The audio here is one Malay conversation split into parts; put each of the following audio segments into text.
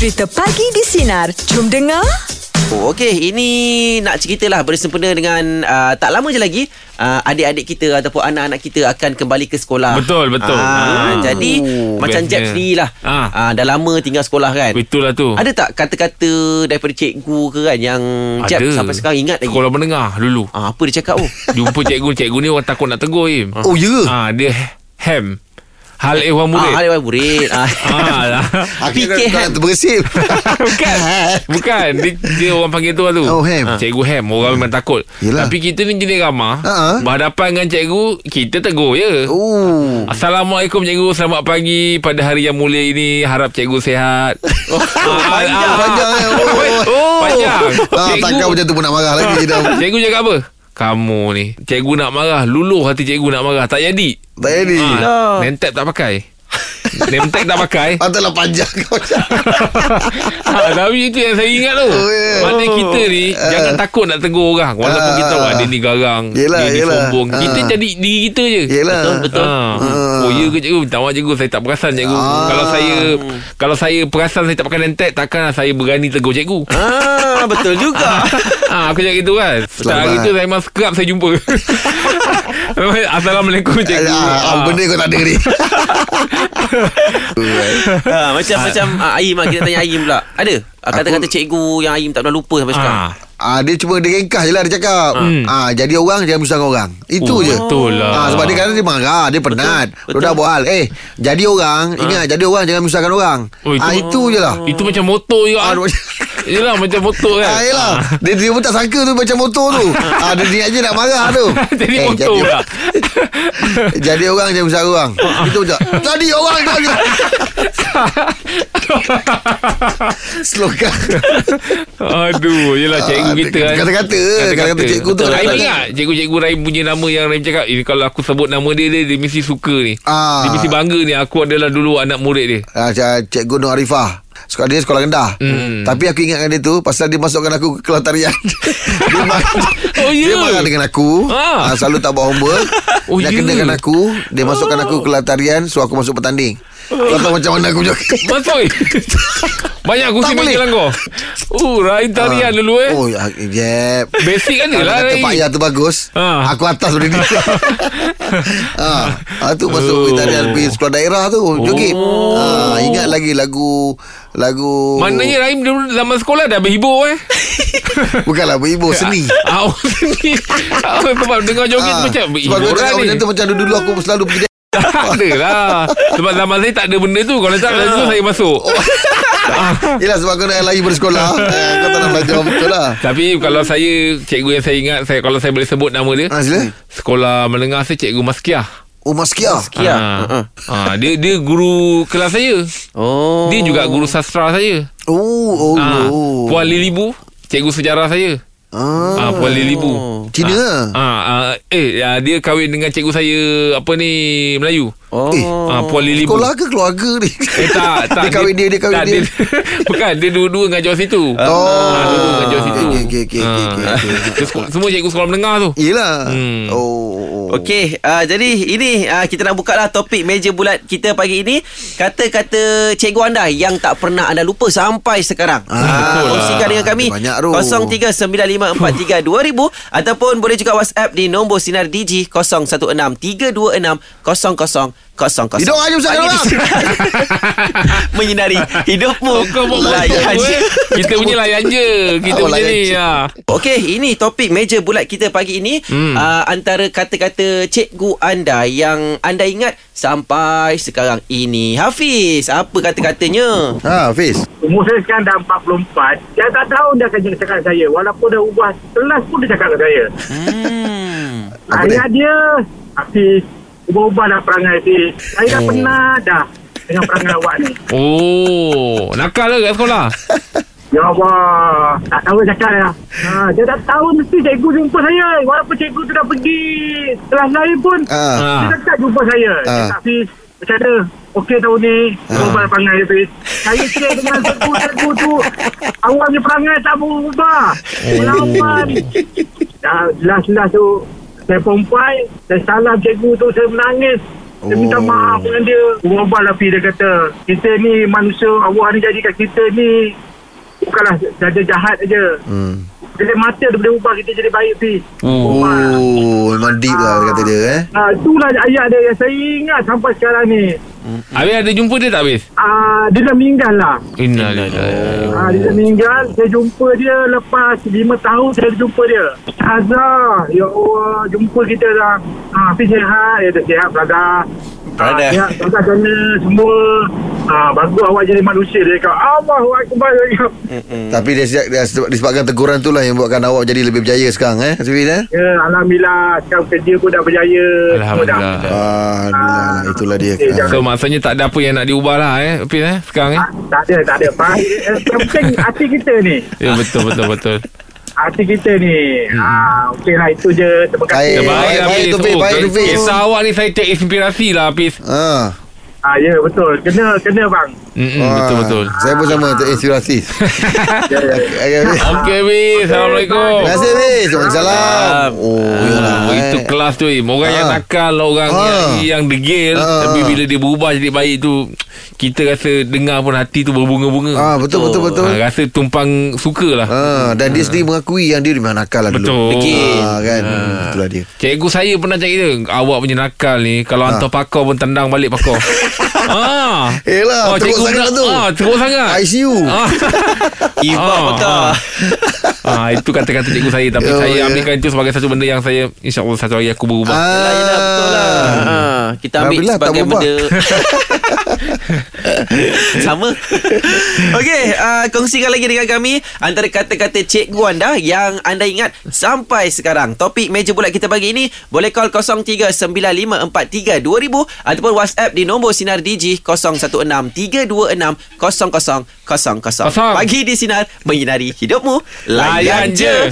Cerita Pagi di Sinar. Jom dengar. Oh, Okey, ini nak ceritalah bersempena dengan uh, tak lama je lagi uh, adik-adik kita ataupun anak-anak kita akan kembali ke sekolah. Betul, betul. Ah, Ah. jadi Oh, macam bestnya. Jeb sendiri lah. Ah. Ah, dah lama tinggal sekolah kan. Betul lah tu. Ada tak kata-kata daripada cikgu ke kan yang Jeb sampai sekarang ingat lagi? Sekolah menengah dulu. Ah, apa dia cakap oh? Jumpa cikgu, cikgu ni orang takut nak tegur Im. Oh, ya ke? Ah, dia ham. Hal ehwal murid. Ah, ada murid. Ah. Ah, lah. Aku PK kau Ham. nak terbersih Bukan Bukan dia, dia orang panggil tu lah tu Oh, ham. Ah, Cikgu ham Orang memang takut Yelah. Tapi kita ni jenis ramah Ha-ha. Berhadapan dengan cikgu Kita tegur je Oh Assalamualaikum cikgu Selamat pagi Pada hari yang mulia ini Harap cikgu sihat oh, panjang. Panjang eh. Oh. oh. Panjang ah, Takkan macam tu pun nak marah lagi Cikgu cakap apa? Kamu ni. Cikgu nak marah Luluh hati cikgu nak marah. Tak jadi. Tak jadi. Ha, Name tag tak pakai Name tag tak pakai Patutlah panjang kau ha, Tapi itu yang saya ingat tu Oh, yeah. Mana kita ni Ah. Jangan takut nak tegur orang Walaupun Ah, kita tahu ah. ah, Dia ni garang Yelah, Dia ni yelah. sombong Kita Ah. jadi diri kita je Yelah Betul, betul. Ah. Ah. Oh ya ke cikgu Minta maaf cikgu Saya tak perasan cikgu Ah. Kalau saya Kalau saya perasan Saya tak pakai name tag Takkan saya berani tegur cikgu ah, betul juga. Ah, aku cakap gitu kan Setiap Selamat. hari tu saya memang scrub saya jumpa Assalamualaikum cikgu Ah, benda kau tak ada ni ah, macam macam ah, Aim ah, kita tanya Aim pula. Ada kata-kata cikgu yang Aim tak pernah lupa sampai sekarang. Ah. Ah, dia cuma dia ringkas je lah dia cakap. Hmm. Ah, jadi orang jangan menyusahkan orang. Itu Oh, je. betul lah. Ah, sebab dia kadang dia marah, dia penat. betul. Dia dah buat hal. Eh, jadi orang, ingat jadi orang jangan menyusahkan orang. Oh, itu- ah, itu je lah. Itu macam motor je Ah, dia- Yelah macam motor kan Ah, yelah. Dia, dia pun tak sangka tu macam motor tu. ah, dia niat je nak marah tu. Jadi Eh, motor jadi, lah jadi orang jangan menyusahkan orang. Itu je. Jadi orang jangan Slogan. Aduh Yelah cikgu Ah, kita kan kata-kata. Kata-kata cikgu tu Raim kata-kata. ingat Cikgu-cikgu Raim punya nama Yang Raim cakap Ini kalau aku sebut nama dia Dia, dia mesti suka ni Ah. Dia mesti bangga ni Aku adalah dulu anak murid dia Ah, Cik- Cikgu Nur Arifah Sekolah dia sekolah rendah. Hmm. Tapi aku ingatkan dia tu Pasal dia masukkan aku ke kelas tarian. Dia marah. Oh, ya? Dia marah dengan aku. Ah. Selalu tak buat homework. Oh, Dia ya? kenakan aku. Dia masukkan aku ke kelas tarian So aku masuk petanding. Kau tahu macam mana aku cakap Masuk Banyak kursi Tak boleh. meja kau Oh Raim tarian dulu eh Oh ya, Jeb Basic kan dia Kalau lah Raim Pak tu bagus Ah. Aku atas daripada dia ah. ah, Tu masuk Oh. oh. tarian Pergi sekolah daerah tu Joget ah, Ingat lagi lagu Lagu Maknanya Raim dulu zaman sekolah dah berhibur eh Bukanlah berhibur Seni Ah, oh, seni. Sebab dengar joget Ah, macam Sebab kau cakap ni macam tu Macam dulu-dulu aku selalu pergi Tak ada lah Sebab zaman saya tak ada benda tu Kalau tak ada tu saya masuk Yelah sebab kau nak lari bersekolah eh, Kau tak nak belajar betul lah Tapi kalau saya Cikgu yang saya ingat saya Kalau saya boleh sebut nama dia ha, Sila Sekolah menengah saya Cikgu Maskiah Oh Maskia Kia. Ah. Uh-uh. Ah, dia dia guru kelas saya. Oh. Dia juga guru sastra saya. Oh Oh, Ah, oh. Puan Lilibu, cikgu sejarah saya. ah. Ah, Puan Lilibu. Cina lah Ah, ah, eh ah, dia kahwin dengan cikgu saya apa ni Melayu. Oh. Eh, Ah, Puan Lilibu. Sekolah ke keluarga ni Eh tak, tak Dia kahwin dia Dia kahwin tak, dia Bukan, dia dua-dua ngajar situ. Oh Ah, dulu ngajar situ. Okey okey okey okey, okey, Ah. okey. Dia seko- Semua cikgu sekolah menengah tu. Yelah Hmm. Oh Okey, uh, jadi ini uh, kita nak buka lah topik meja bulat kita pagi ini. Kata-kata cikgu anda yang tak pernah anda lupa sampai sekarang. Ah, betul lah. Kongsikan dengan kami. Ada banyak tu. 0395432000 ataupun boleh juga WhatsApp di nombor Sinar DG 0163260000. Hidup aja Ustaz orang. Sinar. Menyinari hidupmu. Kau buat Layan je. eh. Kita punya layan je. Kita Oh, punya ni. Ya. Okey, ini topik meja bulat kita pagi ini hmm. Uh, antara kata-kata cikgu anda yang anda ingat sampai sekarang ini. Hafiz, apa kata-katanya? Ha Hafiz Umur saya sekarang dah 44 Dia tak tahu dia akan cakap dengan saya Walaupun dah ubah kelas pun dia cakap dengan saya Hmm. Ayah dia Hafiz Ubah-ubah dah perangai Hafiz Saya dah Oh. penat dah Dengan perangai awak ni Oh, nakal ke kat sekolah? Ya Allah Tak tahu cakap dah ha, Dia tak tahu mesti cikgu jumpa saya Walaupun cikgu tu dah pergi Kelas lain pun Ah. Ah. Dia tak jumpa saya Ah. Dia tak Hafiz Macam mana Okey tahun ni Ubah perangai Hafiz Saya cek dengan cikgu-cikgu tu Awalnya perangai tak berubah Melawan Dah jelas-jelas tu Saya perempuan Saya salam cikgu tu Saya menangis Dia minta Oh. maaf dengan dia. Ubah lah dia kata. Kita ni manusia Allah ni jadikan kita ni bukanlah saja jahat aja. Hmm. Bila mata dia boleh ubah kita jadi baik Fi. Oh. Ubah. Oh, memang deep lah kata dia eh. Ah, itulah ayat dia yang saya ingat sampai sekarang ni. Habis ada jumpa dia tak habis? Ah, dia dah meninggal lah. Innalillahi. Ah, dia dah meninggal. Saya jumpa dia lepas 5 tahun saya jumpa dia. Azhar. Ya Allah. Jumpa kita dah. Ah, Fi sihat. Ya, dia sihat, brother. Ah, sihat, brother sana semua. Ah, bagus awak jadi manusia. Dia kata, Allahu Akbar. Dia kata, Tapi dia, dia, dia disebabkan teguran tu lah yang buatkan awak jadi lebih berjaya sekarang eh. Sifin eh. Ya, Alhamdulillah. Sekarang kerja pun dah berjaya. Semua dah. Alhamdulillah. Alhamdulillah lah. Itulah dia. Jangan- So maksudnya tak ada apa yang nak diubah lah eh Hafiz eh sekarang eh Ah, tak ada, tak ada. Eh, Yang penting hati kita ni. Ya betul betul betul Hati kita ni. Ah, Okey lah, itu je. Terima kasih. Baik. Terbaik baik, Hafiz tu, Fiz, Oh, baik tu, Fiz. Kisah awak ni saya take inspirasi lah Hafiz Ha. Ah, ya, betul. Kena, kena bang. Mm-mm, Wah, Betul betul Saya pun sama terinspirasi. Ya, ya. Okay. Okey Hafiz Assalamualaikum Terima kasih Fiz. Waalaikumsalam. Oh, yalah. Oh, itu eh. kelas tu Im. Orang yang Ah. nakal Orang Ah. yang, yang degil Ah. Tapi bila dia berubah jadi baik tu Kita rasa dengar pun hati tu berbunga-bunga Ah, betul betul betul. Ah, Rasa tumpang suka lah Ha, dan dia sendiri mengakui yang dia memang nakal lah dulu. Betul. Degil. Ha, kan. Hmm, itulah dia. Cikgu saya pernah cakap kita Awak punya nakal ni Kalau Ah. hantar pakar pun tendang balik pakar ah. Yelah, cikgu teruk sangat tu. Ah, teruk sangat. ICU. Ah. Ibu ah, ah. ah, itu kata-kata cikgu saya tapi oh, saya yeah. ambilkan itu sebagai satu benda yang saya insya-Allah satu hari aku berubah. Ah, Yalah, betul lah. Hmm. Ah, kita ambil Alhamdulillah, sebagai benda. Sama Okey uh, Kongsikan lagi dengan kami Antara kata-kata cikgu anda Yang anda ingat Sampai sekarang Topik meja bulat kita pagi ini Boleh call 0395432000 Ataupun WhatsApp di nombor Sinar Digi 0377225656 Pagi di Sinar Menyinari hidupmu. Layan je.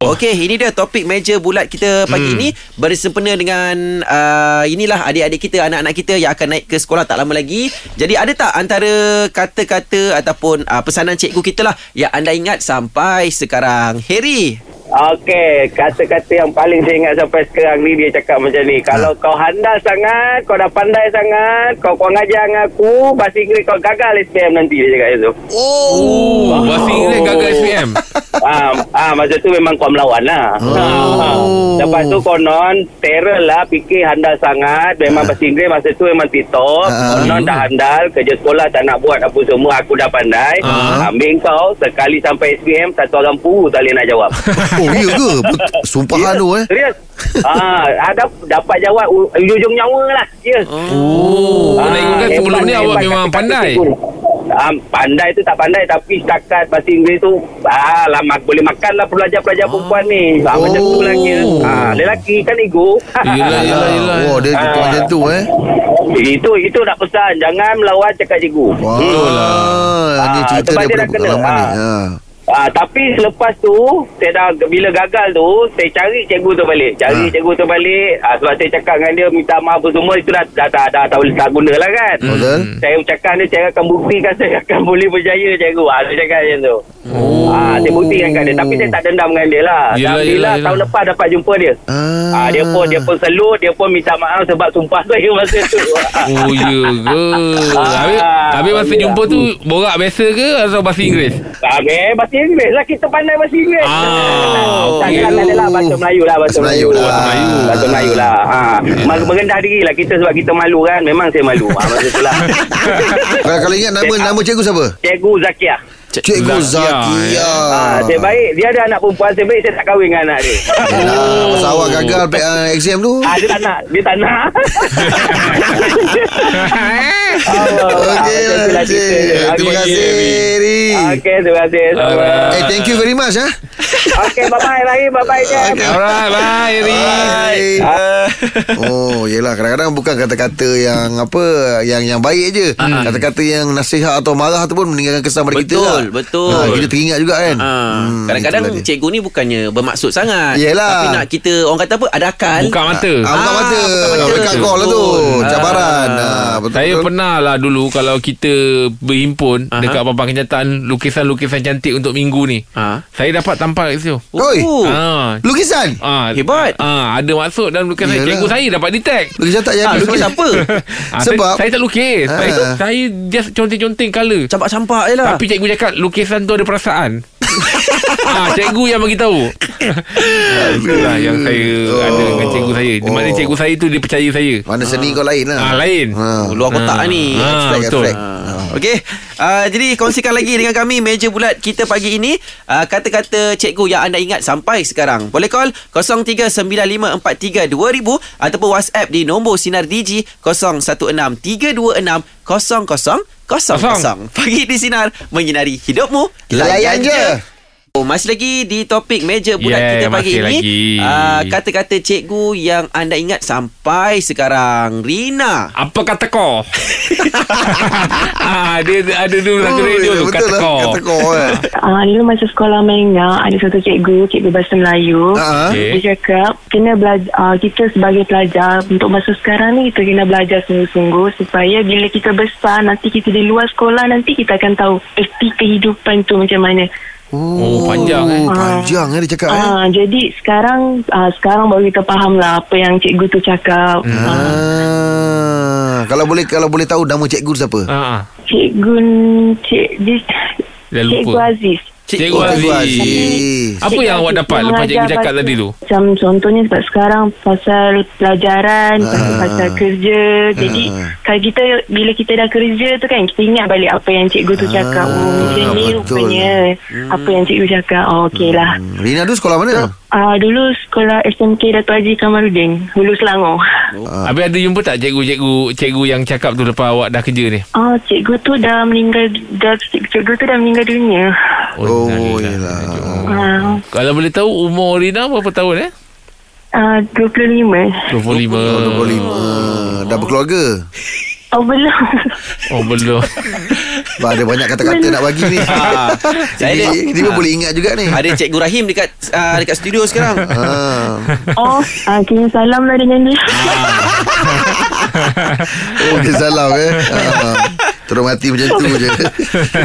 Okey ini dia topik meja bulat kita pagi hmm. ini. Bersempena dengan uh, Inilah adik-adik kita Anak-anak kita yang akan naik ke sekolah tak lama lagi. Jadi ada tak antara kata-kata Ataupun uh, pesanan cikgu kita lah Yang anda ingat sampai sekarang? Harry. Okey, kata-kata yang paling saya ingat sampai sekarang ni dia cakap macam ni. Kalau kau handal sangat, kau dah pandai sangat, kau kau ngajar dengan aku, bahasa Inggeris kau gagal SPM nanti dia cakap itu. Oh, bahasa Inggeris gagal SPM. ah, ah, masa tu memang kau melawan lah. Oh. Ah, lepas tu konon terror lah fikir handal sangat. Memang bahasa Inggeris masa tu memang TikTok. Ah. Konon dah handal, kerja sekolah tak nak buat apa semua, aku dah pandai. Ah. Ambil kau, sekali sampai SPM, satu orang puru tak boleh nak jawab. Oh, iya ke? Bet- Sumpahan tu eh. Serius? ah, ada dapat jawab ujung nyawa lah. Ya. Oh, Ah, nak ikutkan sebelum ni awak memang pandai. Ah, pandai tu tak pandai tapi setakat bahasa Inggeris tu ah lama boleh makan lah pelajar-pelajar perempuan ni. Ah, macam tu lah kira. Ah, lelaki kan ego. Yelah, yelah, yelah. Oh, dia Ah. ah. macam tu eh. itu itu nak pesan jangan melawan cakap cikgu. Wah. Ah, Ni cerita sebab dia daripada dah kena. pengalaman ni. Ah. Ha. Ah, tapi selepas tu saya dah bila gagal tu saya cari cikgu tu balik. Cari Ah. cikgu tu balik. Ah, sebab saya cakap dengan dia minta maaf semua itu dah dah dah, dah, dah, boleh tak guna lah kan. Betul? Saya cakap dia saya akan buktikan saya akan boleh berjaya cikgu. Ah, saya cakap macam tu. Oh. Ah, saya buktikan kat dia tapi saya tak dendam dengan dia lah. Yelah, Alhamdulillah yelah, yelah. tahun lepas dapat jumpa dia. Ah. Ah, dia pun dia pun selut, dia pun minta maaf sebab sumpah saya masa tu. Oh, ya ke? Habis, habis masa jumpa tu, borak biasa ke atau bahasa Inggeris? Habis bahasa Inggeris lah kita pandai bahasa Inggeris. Ah, tak kan ada lah bahasa Melayu lah bahasa Bahasa Melayu Melayu. lah. Bahasa Melayu. Bahasa Melayu lah. Ha. Mar- Merendah diri lah kita sebab kita malu kan. Memang saya malu. Ha, masa tu lah. Kalau, kalau ingat nama nama cikgu siapa? Cikgu Zakia. Cikgu Zakia, Zakia. Ha, saya baik. Dia ada anak perempuan. Saya baik saya tak kahwin dengan anak dia. Yelah, Masa awak gagal uh, exam tu. Ah, dia tak nak. Dia tak nak. Okey lah, itulah Cik. cerita dia. Terima kasih, Ri. Okey, terima kasih. Eh, thank you very much, ah. Okey, bye-bye. Rahim. Bye-bye, Jam. Alright, bye, Ri. Bye. Uh, Oh, yelah kadang-kadang bukan kata-kata yang apa yang yang baik je. Kata-kata yang nasihat atau marah tu pun meninggalkan kesan pada kita Betul, lah. betul. Ha, kita teringat juga kan. Ha, Hmm, kadang-kadang cikgu ni bukannya bermaksud sangat. Yelah. Tapi nak kita orang kata apa? Ada akal. Buka mata. Ah, bukan Ah, mata. bukan mata. Wake up call lah tu. Betul. Cabaran. Ah, betul. Saya pernah lah dulu Kalau kita berhimpun Aha. Dekat papan kenyataan Lukisan-lukisan cantik untuk minggu ni Ha. Saya dapat tampak tu. Oi. Oh. Ah. Lukisan Ah, Hebat. Ah, ada maksud dalam lukisan. Yalah. Cikgu saya dapat detect. Lukisan tak jadi Ah, lukis apa? Ah, Sebab- saya, saya tak lukis. Ah. Saya, saya just conteng-conteng colour. Campak-campak je lah. Tapi cikgu cakap lukisan tu ada perasaan. ah, cikgu yang bagi tahu. Itulah yang saya Oh. ada dengan cikgu saya. Di mana Oh. cikgu saya tu dia percaya saya. Mana seni kau lain lah Ah, lain. ha. Luar kotak ni. Ah, Abstract, betul. abstract. Ah, Okey, uh, jadi kongsikan lagi dengan kami meja bulat kita pagi ini uh, kata-kata cikgu yang anda ingat sampai sekarang. Boleh call 0395432000 ataupun WhatsApp di nombor sinar Digi 0163260000. Pagi di sinar menyinari hidupmu. Layan je. Oh, masih lagi di topik meja bulat Yeah, kita pagi ini. lagi. Uh, kata-kata cikgu yang anda ingat sampai sekarang. Rina. Apa kata kau? ah, dia ada dulu lagu radio tu. betul Kata lah, kau. Kata kau eh. Ah, dulu masa sekolah menengah ada satu cikgu, cikgu bahasa Melayu. Ha. Okey. Dia cakap kena belajar uh, kita sebagai pelajar untuk masa sekarang ni kita kena belajar sungguh-sungguh supaya bila kita besar nanti kita di luar sekolah nanti kita akan tahu erti kehidupan tu macam mana. Oh, panjang eh. Panjang eh dia cakap eh. Ah, jadi sekarang uh, sekarang baru kita faham lah apa yang cikgu tu cakap. Hmm. Ah, Ah, kalau boleh kalau boleh tahu nama cikgu tu siapa? Ah, ah. cikgu cik, di, Dah cikgu. Aziz. Cikgu Oh, Aziz. Aziz. Apa Cikgu yang awak Aziz dapat lepas cikgu cakap bahasa- tadi tu? Macam contohnya sebab sekarang pasal pelajaran, pasal, Ah. pasal kerja. Jadi kalau kita bila kita dah kerja tu kan kita ingat balik apa yang cikgu tu cakap. Ah, Oh, macam ni rupanya apa yang cikgu cakap. Oh, okey lah. Hmm, Rina tu sekolah mana? Ah, dulu sekolah SMK Dato' Haji Kamarudin, Hulu Selangor. Ah. Habis ada jumpa tak cikgu-cikgu cikgu yang cakap tu lepas awak dah kerja ni? Ah, cikgu tu dah meninggal, dah, cikgu tu dah meninggal dunia. Oh, innalillahi yelah. raji'un. Ah, Kalau boleh tahu umur Rina berapa tahun eh? ah, 25. 25. Oh, 25. Dah berkeluarga. Oh, belum. Oh belum. Bah, ada banyak kata-kata nak bagi ni. Ah, saya Jadi, ada- dia pun boleh ingat juga ni. Ada Cikgu Rahim dekat uh, dekat studio sekarang. Ah. Oh, ah, kirim salam lah dengan dia. Oh, dia salam eh. Ah. Terus mati macam tu je.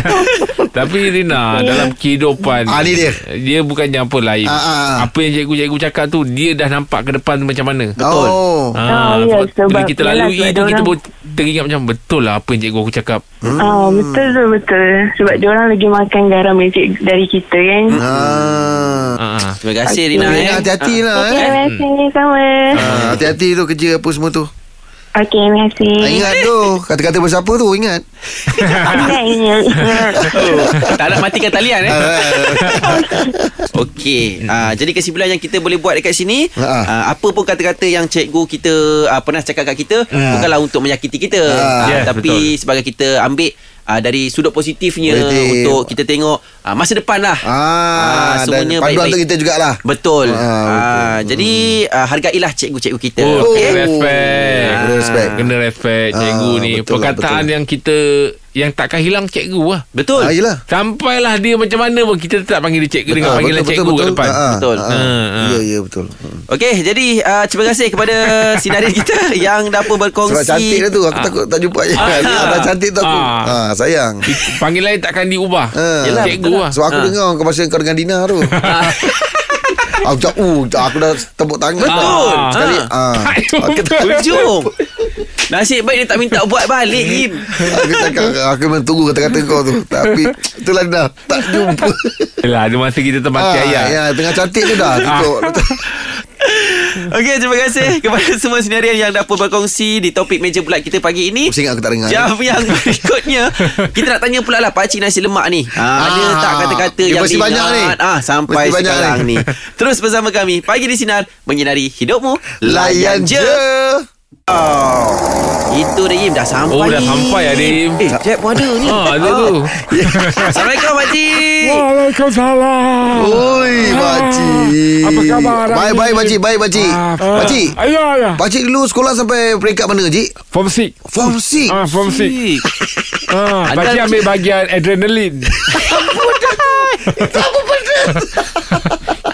Tapi Rina dalam kehidupan Ah, ni dia. Dia bukannya apa lain. Ah, ah. Apa yang cikgu-cikgu cakap tu dia dah nampak ke depan tu macam mana. Betul. Oh. Ah, ya, sebab bila kita lalui tu kita pun teringat macam betul lah apa yang cikgu aku cakap. Ah, betul tu betul. Sebab dia orang lagi makan garam dari, kita kan. Ah. Ah, ah. Terima kasih Rina Rina eh. hati-hati lah Okey, eh. terima kasih sama. Ah, Hati-hati tu kerja apa semua tu. Okey, terima kasih. Ah, Ingat tu Kata-kata bersiapa tu Ingat Ingat, ingat. Oh, tak nak matikan talian eh. Ah. Okey. Uh, jadi kesimpulan yang kita boleh buat dekat sini, uh, apa pun kata-kata yang cikgu kita uh, pernah cakap kat kita, bukanlah untuk menyakiti kita. Uh, Yes, tapi betul. sebagai kita ambil uh, dari sudut positifnya Positif. untuk kita tengok uh, masa depan lah. Ah, dan semuanya panduan baik-baik. tu kita jugalah Betul. Ah, betul. jadi uh, hargailah cikgu-cikgu kita. Oh, kena respect. Kena respect. Kena respect cikgu Ah, ni. betul lah, Perkataan betul. yang kita yang takkan hilang cikgu lah. Betul. Ah, yelah Sampailah dia macam mana pun kita tetap panggil dia cikgu dengan Ah, panggilan betul, cikgu betul, kat betul. depan. Ah, ah, Betul. Ah, ah. Ya, ya betul Hmm. Okey, jadi uh, terima kasih kepada sinaris kita yang dapat berkongsi. Sebab cantik dia tu Aku Ah. takut tak jumpa je Ah. Dia dah cantik tu aku Ah. ah, Sayang Panggilan takkan diubah. Ah. Yelah, cikgu betul lah. Sebab aku Ah. dengar Kau masa kau dengan Dina tu Aku cakap uh, Aku dah tepuk tangan Betul. dah. Sekali Ah. ah. Aku tak hujung. Nasib baik dia tak minta buat balik, Im. Aku cakap Aku memang tunggu kata-kata kau tu Tapi Itulah dah Tak jumpa Yelah, ada masa kita termati ah, ayat. ya, Tengah cantik tu dah Tutup Okey, terima kasih kepada semua sinarian yang dapat berkongsi di topik meja bulat kita pagi ini. Pusing aku tak dengar Jam yang berikutnya Kita nak tanya pula lah Pakcik nasi lemak ni ha, Ada Ah, tak kata-kata yang mesti banyak diingat? ni. ah, Sampai Mesti sekarang ni. ni Terus bersama kami Pagi di Sinar Menyinari hidupmu Layan je Itu dia Im Dah sampai Oh, dah ni. sampai lah, Im. Eh Jeb pun ada ni Ah, ada tu. Assalamualaikum Pakcik Waalaikumsalam. Oi Pakcik Apa khabar hari Baik baik ni? Pakcik Baik Pakcik Ah, Pakcik Ya, ya. Pakcik dulu sekolah sampai peringkat mana Cik? Form 6. Form 6 Ah, form 6. Cik. Ah, Anda- Pakcik ambil bahagian adrenalin.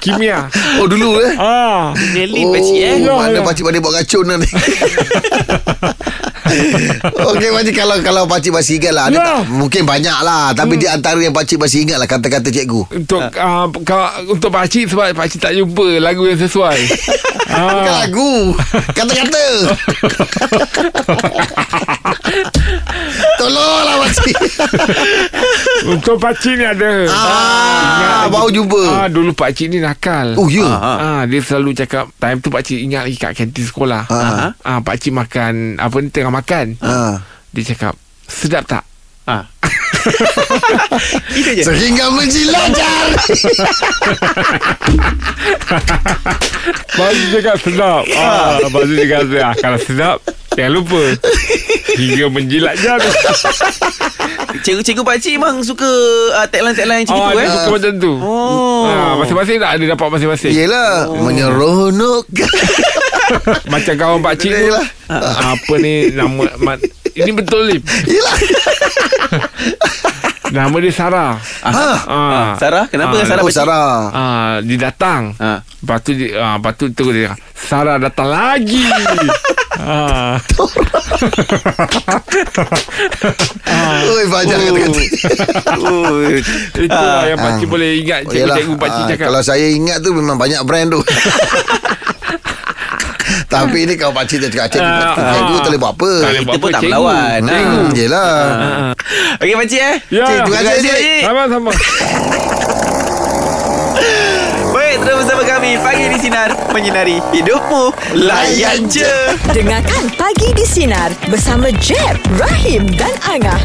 Kimia. Oh dulu eh Ah. Nelly Oh Pakcik eh Ya, Mana ya. pakcik pada buat racun lah ni Okey pakcik kalau kalau pakcik masih ingat lah Ya. tak? Mungkin banyak lah Tapi di antara yang pakcik masih ingat lah Kata-kata cikgu Untuk uh, kau, untuk pakcik sebab pakcik tak jumpa lagu yang sesuai. Bukan ah. lagu Kata-kata Tolonglah pakcik Untuk pakcik ni ada. Ah, baru jumpa Ah, dulu pakcik ni nakal. Oh ya Ah, dia selalu cakap time tu pakcik ingat lagi kat kantin sekolah. Ah. Ah, pakcik makan apa ni tengah makan. Ah. Dia cakap sedap tak? Ah. Itu je. Sehingga menjilat jari Baru cakap sedap. Ah, baru cakap sedap. Kalau sedap, jangan lupa. Hingga menjilat jari. Cikgu-cikgu pakcik memang suka uh, tagline-tagline macam Oh, itu dia eh. suka macam tu. Oh. Ah, masing-masing tak ada dapat masing-masing. Yelah Menyeronokkan Macam kawan pak cik tu. Yelah. Apa ni nama ma, ini betul ni. Yelah Nama dia Sarah. ha. Ah. Sarah, kenapa Ah, Sarah Oh? Sarah Ah, dia datang. Ah. Lepas tu dia, ah, lepas tu terus dia Sarah datang lagi. ah. Oi banyak kata-kata Oh. Itulah yang pakcik boleh ingat Oh, yelah. cikgu-cikgu pakcik Ah, cakap. Kalau saya ingat tu Memang banyak brand tu Tapi ni kalau pakcik dia cakap Cikgu, Ah, cikgu ah. tak boleh buat apa Tak Kita pun tak cikgu. melawan. Cikgu. Ah. Yelah Okey pakcik eh. Ya. Cik, terima kasih, Cik. Cik. Sama-sama. Baik, terus bersama kami Pagi di Sinar Menyinari hidupmu Layan je Dengarkan Pagi di Sinar bersama Jeb, Rahim dan Angah.